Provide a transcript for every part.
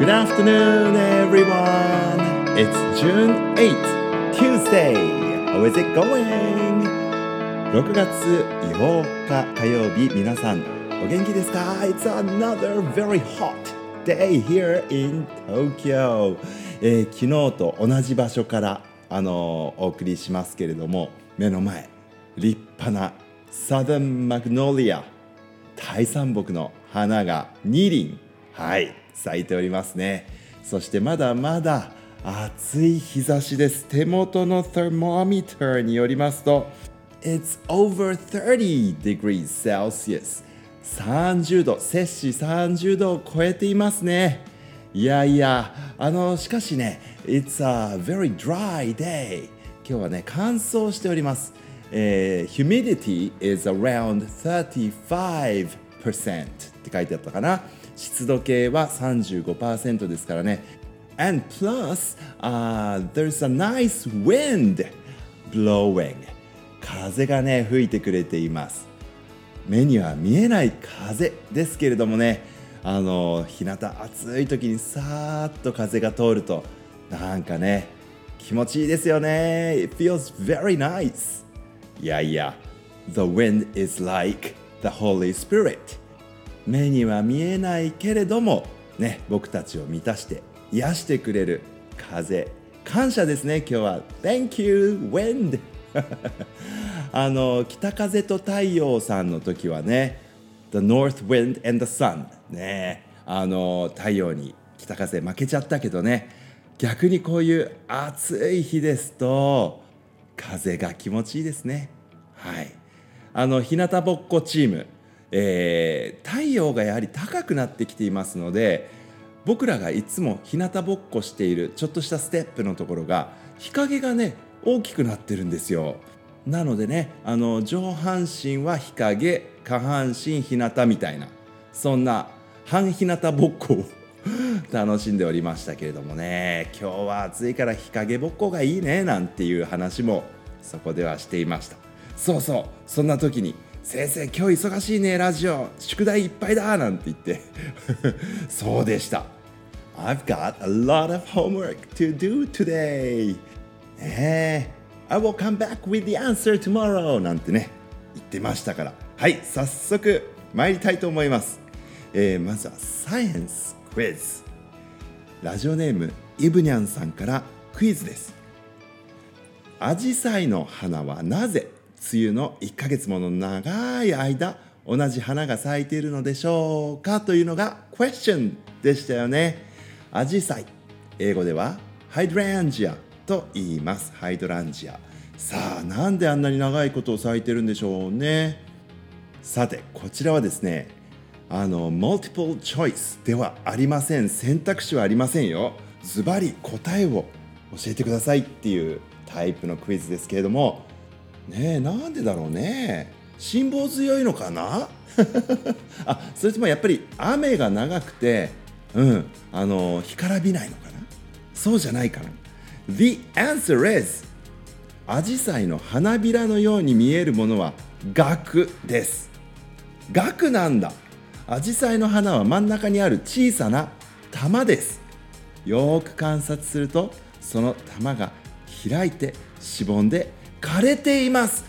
Good afternoon, everyone. It's June 8th, Tuesday. How is it going? 6月8日火曜日、皆さんお元気ですか ?It's another very hot day here in Tokyo. えー昨日と同じ場所から、あのーお送りしますけれども、目の前、立派な Southern Magnolia 大山木の花が2輪はい咲いておりますね。そしてまだまだ暑い日差しです。手元の thermometer によりますと It's over 30 degrees Celsius 30度摂氏30度を超えていますね。いやいやあのしかしね It's a very dry day 今日はね乾燥しております。えー humidity is around 35%って書いてあったかな。湿度計は35%ですからね and plus、uh, there's a nice wind blowing 風がね吹いてくれています目には見えない風ですけれどもねあの日向暑い時にさーっと風が通るとなんかね気持ちいいですよね It feels very nice いやいや The wind is like the Holy Spirit 目には見えないけれどもね僕たちを満たして癒してくれる風。感謝ですね今日は。Thank you wind. あの北風と太陽さんの時はね The North Wind and the Sun ねあの太陽に北風負けちゃったけどね逆にこういう暑い日ですと風が気持ちいいですね。はい。あの日向ぼっこチーム、えー太陽がやはり高くなってきていますので僕らがいつも日向ぼっこしているちょっとしたステップのところが日陰がね大きくなってるんですよ。なのでねあの上半身は日陰下半身日向みたいなそんな半日向ぼっこを 楽しんでおりましたけれどもね。今日は暑いから日陰ぼっこがいいねなんていう話もそこではしていました。そうそうそんな時に「先生今日忙しいねラジオ。宿題いっぱいだ」なんて言って。そうでした。I've got a lot of homework to do today. ねえ。I will come back with the answer tomorrow なんてね。言ってましたから。はい早速参りたいと思います、えーまずはサイエンスクイズラジオネームイブニャンさんからクイズです。アジサイの花はなぜ梅雨の1ヶ月もの長い間同じ花が咲いているのでしょうかというのがクエスチョンでしたよね。アジサイ英語ではハイドランジアと言います。ハイドランジアさあなんであんなに長いことを咲いてるんでしょうね。さてこちらはですねあの multiple choice ではありません。選択肢はありませんよ。ズバリ答えを教えてくださいっていうタイプのクイズですけれどもねえなんでだろうね。辛抱強いのかな？あそれともやっぱり雨が長くてうんあの干からびないのかな？そうじゃないかな。The answer is アジサイの花びらのように見えるものは額です。額なんだ。アジサイの花は真ん中にある小さな玉です。よく観察するとその玉が開いてしぼんで枯れています。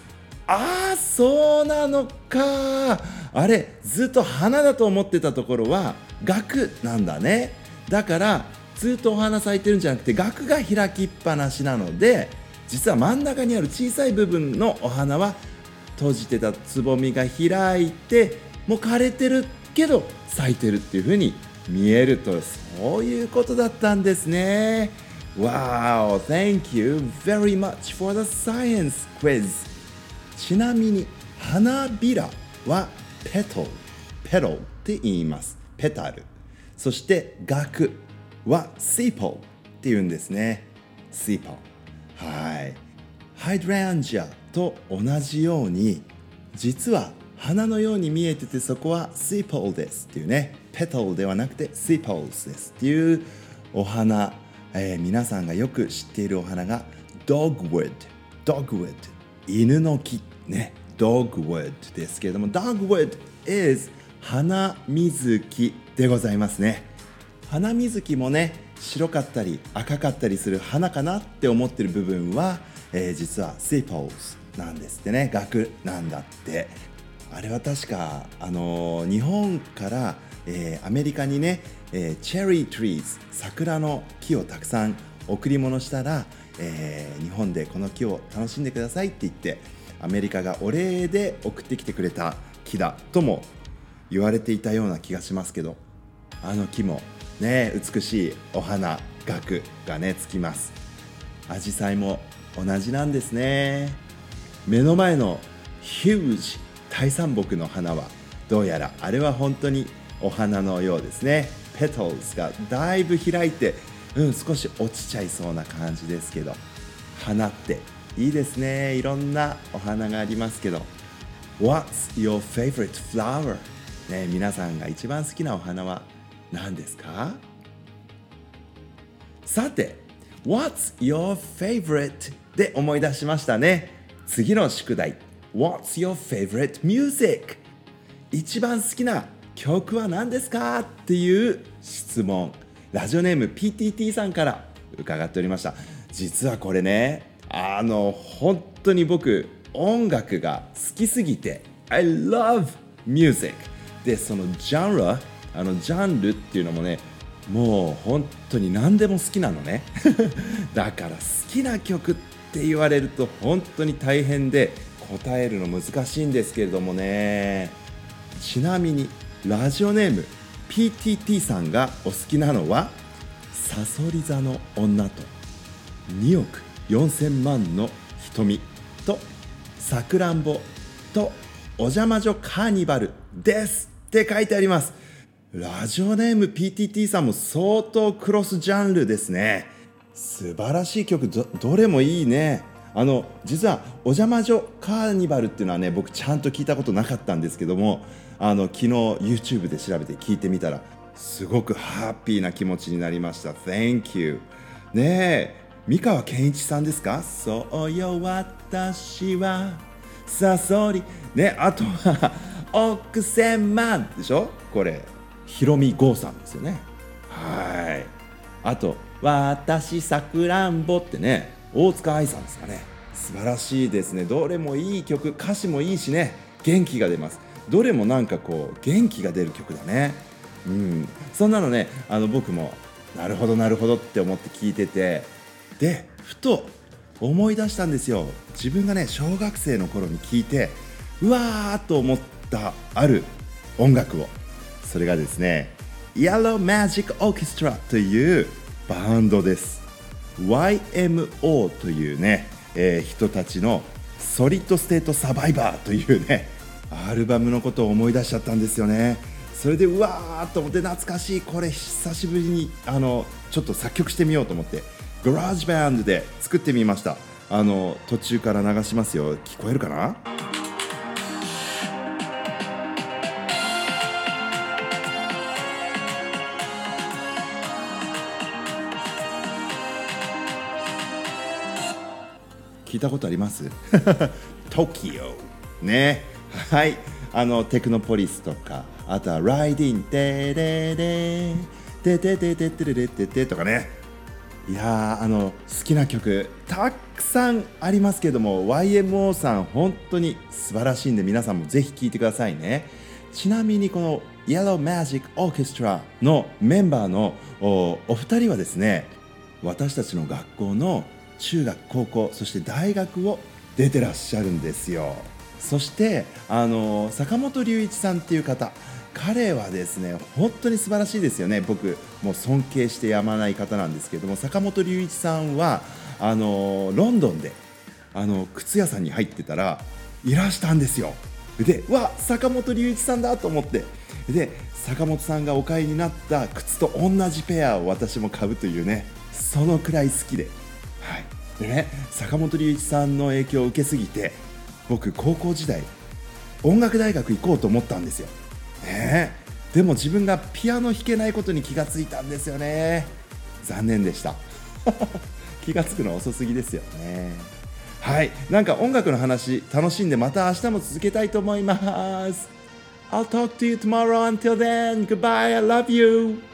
ああそうなのか。あれずっと花だと思ってたところは額なんだね。だからずっとお花咲いてるんじゃなくて額が開きっぱなしなので実は真ん中にある小さい部分のお花は閉じてたつぼみが開いてもう枯れてるけど咲いてるっていう風に見えるとそういうことだったんですね。Wow, thank you very much for the science quiz. ちなみに花びらはペトルペトルって言います。ペタル。そして額はシーポルって言うんですね。シーポル。はい。ハイドランジアと同じように実は花のように見えててそこはシーポルですっていうね。ペトルではなくてシーポルですっていうお花、えー皆さんがよく知っているお花がドッグウッドドッグウッド犬の木ね。ドッグウッドですけれどもドッグウッド is 花水木でございますね。花水木もね白かったり赤かったりする花かなって思ってる部分は、えー、実は sepals なんですってね。額なんだって。あれは確か、あのー、日本から、えー、アメリカにね、えー、チェリートリーズ桜の木をたくさん贈り物したら、えー、日本でこの木を楽しんでくださいって言ってアメリカがお礼で送ってきてくれた木だとも言われていたような気がしますけどあの木もね美しいお花額がねつきます。紫陽花も同じなんですね。目の前のヒュージ大山木の花はどうやらあれは本当にお花のようですねペトルズがだいぶ開いてうん少し落ちちゃいそうな感じですけど花っていいですねいろんなお花がありますけど What's your favorite flower? ね皆さんが一番好きなお花は何ですか？さて What's your favorite? で思い出しましたね次の宿題 What's your favorite music? 一番好きな曲は何ですかっていう質問。ラジオネーム PTT さんから伺っておりました。実はこれねあの本当に僕音楽が好きすぎて I love music でそのジャンルあのジャンルっていうのもねもう本当に何でも好きなのね。だから好きな曲って言われると本当に大変で答えるの難しいんですけれどもね。ちなみにラジオネーム PTT さんがお好きなのはさそり座の女と2億4000万の瞳とさくらんぼとお邪魔女カーニバルですって書いてあります。ラジオネーム PTT さんも相当クロスジャンルですね。素晴らしい曲どどれもいいね。あの実は「お邪魔女カーニバル」っていうのはね僕ちゃんと聞いたことなかったんですけどもあの昨日 YouTube で調べて聞いてみたらすごくハッピーな気持ちになりました。Thank you. ねえ三河健一さんですか？そうよ私はさそりねあとは億千万でしょ？これ。ひろみ郷さんですよね。はい。あと私さくらんぼってね大塚愛さんですかね。素晴らしいですね。どれもいい曲歌詞もいいしね。元気が出ます。どれもなんかこう元気が出る曲だね。うん。そんなのねあの僕もなるほどなるほどって思って聞いててでふと思い出したんですよ。自分がね小学生の頃に聞いてうわーと思ったある音楽を。それがですね Yellow Magic Orchestra というバンドです。YMO というね、えー、人たちのソリッドステートサバイバーというねアルバムのことを思い出しちゃったんですよね。それでうわーっと思って懐かしい。これ久しぶりにあのちょっと作曲してみようと思ってグラージバンドで作ってみました。あの途中から流しますよ。聞こえるかな？たことあります ?TOKIO ね。はい。あのテクノポリスとかあとはライディンテレレテテテテテレレテテとかねいやあの好きな曲たくさんありますけども YMO さん本当に素晴らしいんで皆さんもぜひ聴いてくださいねちなみにこの Yellow Magic Orchestra のメンバーのおお二人はですね私たちの学校の中学高校そして大学を出てらっしゃるんですよ。そしてあの坂本龍一さんっていう方彼はですね本当に素晴らしいですよね。僕もう尊敬してやまない方なんですけども坂本龍一さんはあのロンドンであの靴屋さんに入ってたらいらしたんですよ。でわ坂本龍一さんだと思って。で坂本さんがお買いになった靴と同じペアを私も買うというねそのくらい好きで、でね坂本龍一さんの影響を受けすぎて僕高校時代音楽大学行こうと思ったんですよ、ね、でも自分がピアノ弾けないことに気がついたんですよね。残念でした。気がつくの遅すぎですよね。はい。なんか音楽の話楽しんでまた明日も続けたいと思います。I'll talk to you tomorrow. Until then goodbye. I love you.